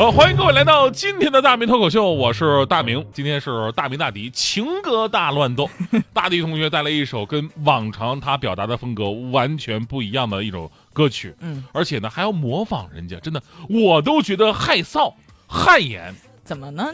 呃，欢迎各位来到今天的大明脱口秀，我是大明。今天是大明大迪情歌大乱斗，大迪同学带来一首跟往常他表达的风格完全不一样的一首歌曲，嗯，而且呢还要模仿人家，真的我都觉得害臊汗颜怎么呢？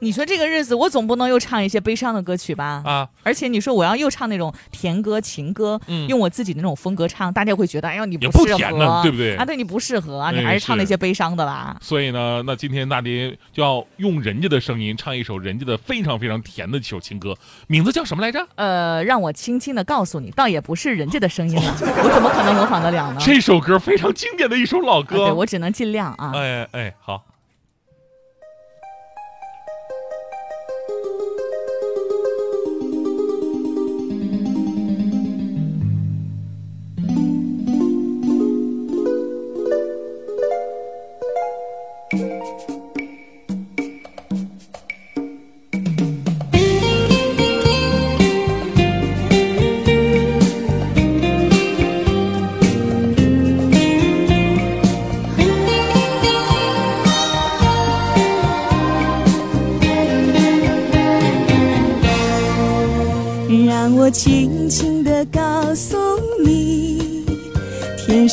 你说这个日子，我总不能又唱一些悲伤的歌曲吧？啊！而且你说我要又唱那种甜歌、情歌，嗯用我自己的那种风格唱，大家会觉得，哎呦，你不适合，对不对啊，对你不适合，啊你还是唱那些悲伤的吧。所以呢，那今天大迪就要用人家的声音唱一首人家的非常非常甜的一首情歌，名字叫什么来着？呃，让我轻轻的告诉你，倒也不是人家的声音了，我怎么可能模仿得了呢？这首歌非常经典的一首老啊对歌。我只能尽量啊。哎哎，好。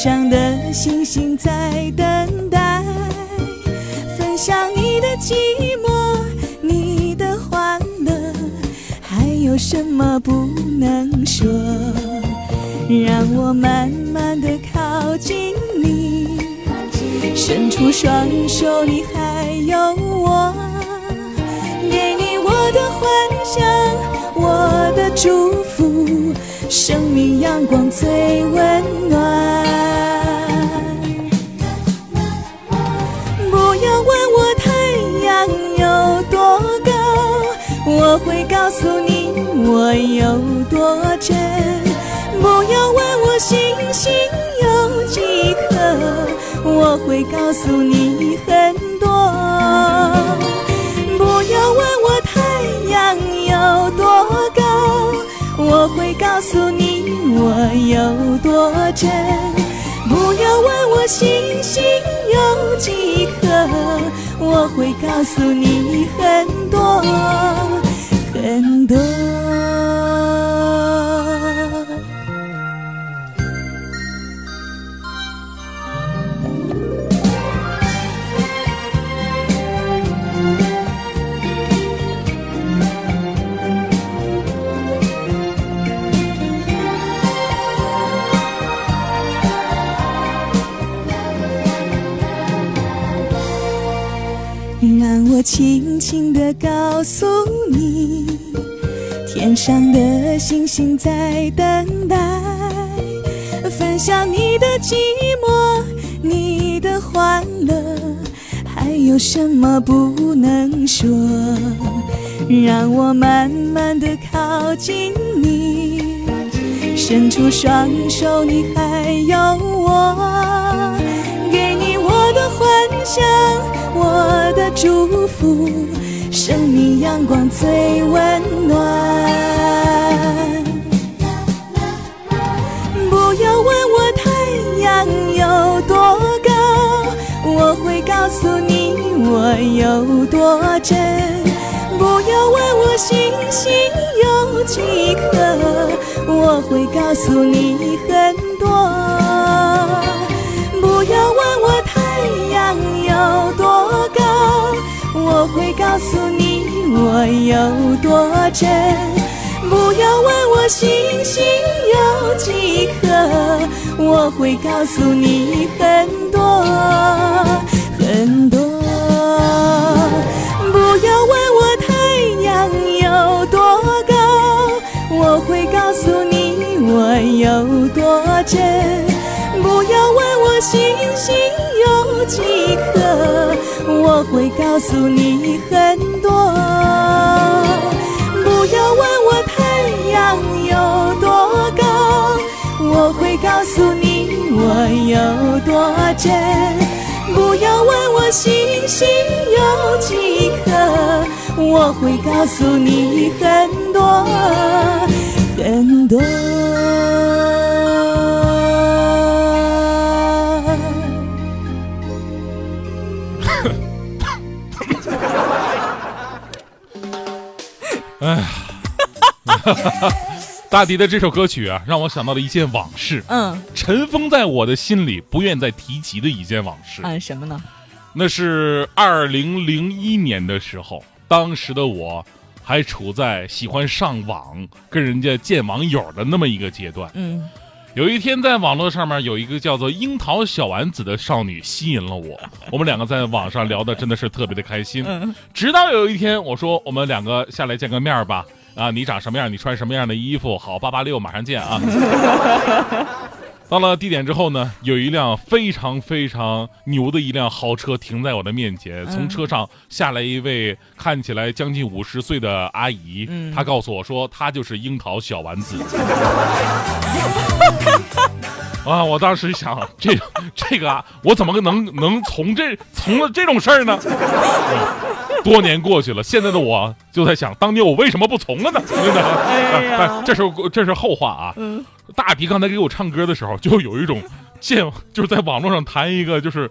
上的星星在等待，分享你的寂寞，你的欢乐，还有什么不能说？让我慢慢的靠近你，伸出双手，你还有我。给你我的幻想，我的祝福，生命阳光最温我有多真。不要问我星星有几颗，我会告诉你很多。不要问我太阳有多高，我会告诉你我有多真。不要问我星星有几颗，我会告诉你很多很多。轻轻地告诉你，天上的星星在等待，分享你的寂寞，你的欢乐，还有什么不能说？让我慢慢地靠近你，伸出双手，你还有我，给你我的幻想，我的祝福，生命阳光最温暖。不要问我太阳有多高，我会告诉你我有多真。不要问我星星有几颗，我会告诉你很多。告诉你我有多真。不要问我星星有几颗，我会告诉你很多很多。不要问我太阳有多高，我会告诉你我有多真。不要问星星有几颗，我会告诉你很多。不要问我太阳有多高，我会告诉你我有多真。不要问我星星有几颗，我会告诉你很多很多。哎呀，大迪的这首歌曲啊，让我想到了一件往事，嗯尘封在我的心里，不愿再提及的一件往事。嗯，什么呢？那是二零零一年的时候，当时的我还处在喜欢上网、跟人家见网友的那么一个阶段。嗯有一天，在网络上面有一个叫做樱桃小丸子的少女吸引了我，我们两个在网上聊的真的是特别的开心。嗯直到有一天，我说我们两个下来见个面吧。啊，你长什么样？你穿什么样的衣服？好，八八六，马上见啊！到了地点之后呢，有一辆非常非常牛的一辆豪车停在我的面前，从车上下来一位看起来将近五十岁的阿姨，嗯她告诉我说，她就是樱桃小丸子。啊！我当时想，这这个啊，我怎么能能从这从了这种事儿呢？嗯多年过去了，现在的我就在想，当年我为什么不从了呢？真的，哎但 这是这是后话啊。嗯大迪刚才给我唱歌的时候，就有一种见就是在网络上谈一个就是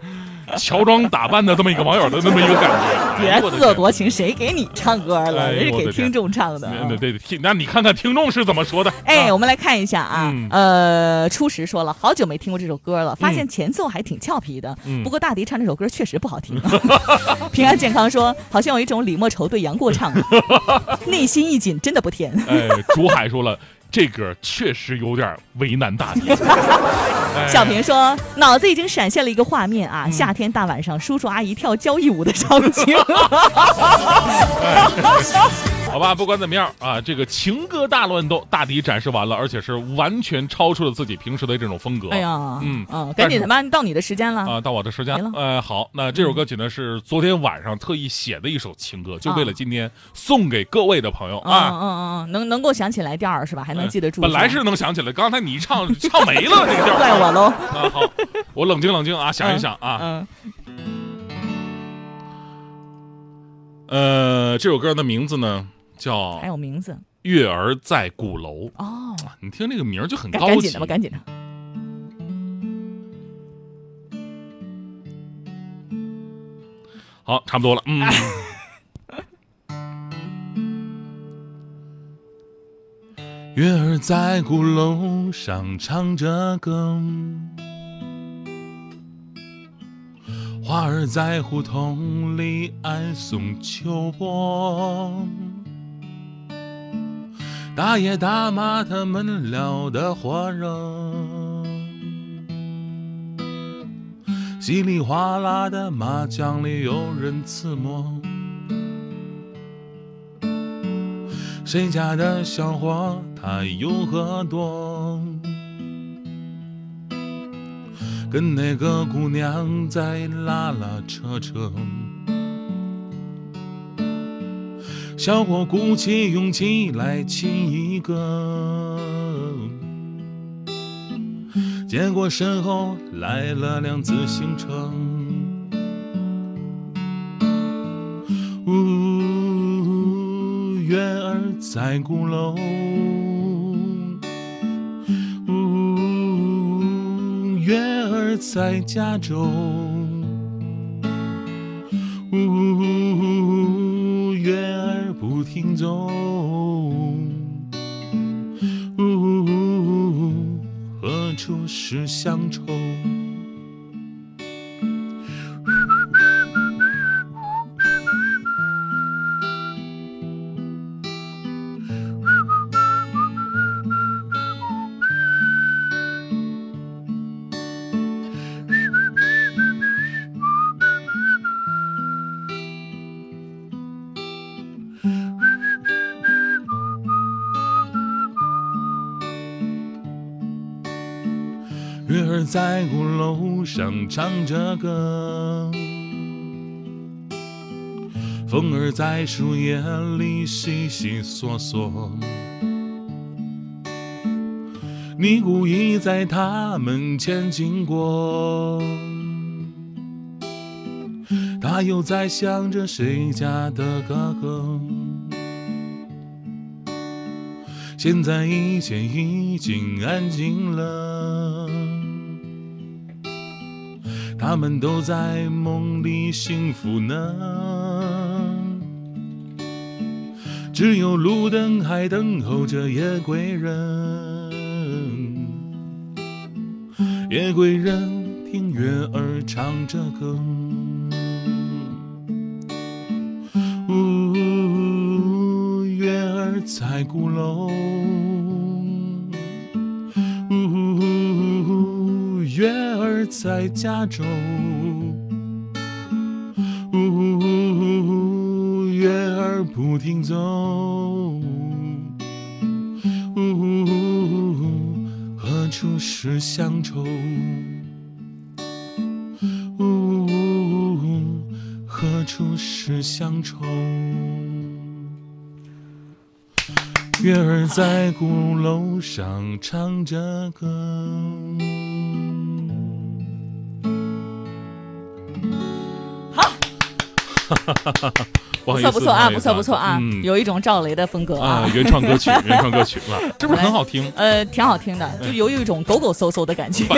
乔装打扮的这么一个网友的那么一个感觉。哎别自作多情，谁给你唱歌了？是给听众唱的。对对对，听那你看看听众是怎么说的？哎，啊我们来看一下啊，嗯呃，初时说了好久没听过这首歌了，发现前奏还挺俏皮的。嗯不过大迪唱这首歌确实不好听。平安健康说，好像有一种李莫愁对杨过唱的，内心一紧，真的不甜。哎，竹海说了，这歌确实有点为难大家。哎小平说，脑子已经闪现了一个画面啊，夏天大晚上，叔叔阿姨跳交谊舞的场景。好吧，不管怎么样啊，这个情歌大乱斗，大抵展示完了，而且是完全超出了自己平时的这种风格。哎呀，嗯嗯，赶紧的吧，到你的时间了。啊，到我的时间了呃，好，那这首歌曲呢是昨天晚上特意写的一首情歌，就为了啊今天送给各位的朋友嗯啊。嗯嗯嗯，能能够想起来调儿是吧？还能记得住。本来是能想起来，刚才你一唱唱没了这个调儿。怪我喽。啊，好，我冷静冷静啊，想一想啊，嗯，呃，这首歌的名字呢叫还有名字《月儿在鼓楼》，哦，你听这个名儿就很高级赶紧的吧，赶紧的。好，差不多了，嗯。月儿在鼓楼上唱着歌，花儿在胡同里爱送秋波。大爷大妈他们聊得火热，稀里哗啦的麻将里有人刺摸。谁家的小伙他有喝多？跟那个姑娘在拉拉扯扯。小伙鼓起勇气来亲一个，结果身后来了辆自行车。呜，月儿在鼓楼，呜，月儿在加州，呜，不停走，何处是乡愁？月儿在鼓楼上唱着歌，风儿在树叶里悉悉索索。你故意在他门前经过，他又在想着谁家的哥哥。现在一切已经安静了，他们都在梦里幸福呢。只有路灯还等候着夜归人，夜归人听月儿唱着歌。呜，月儿在鼓楼，在加州，呜，月儿不停走，呜，何处是乡愁？呜，何处是乡愁？月儿在鼓楼上唱着歌。不错不错啊，不错不错啊，嗯有一种赵雷的风格啊啊，，原创歌曲，原创歌曲啊，是不是很好听？呃，挺好听的，就有一种狗狗嗖嗖的感觉。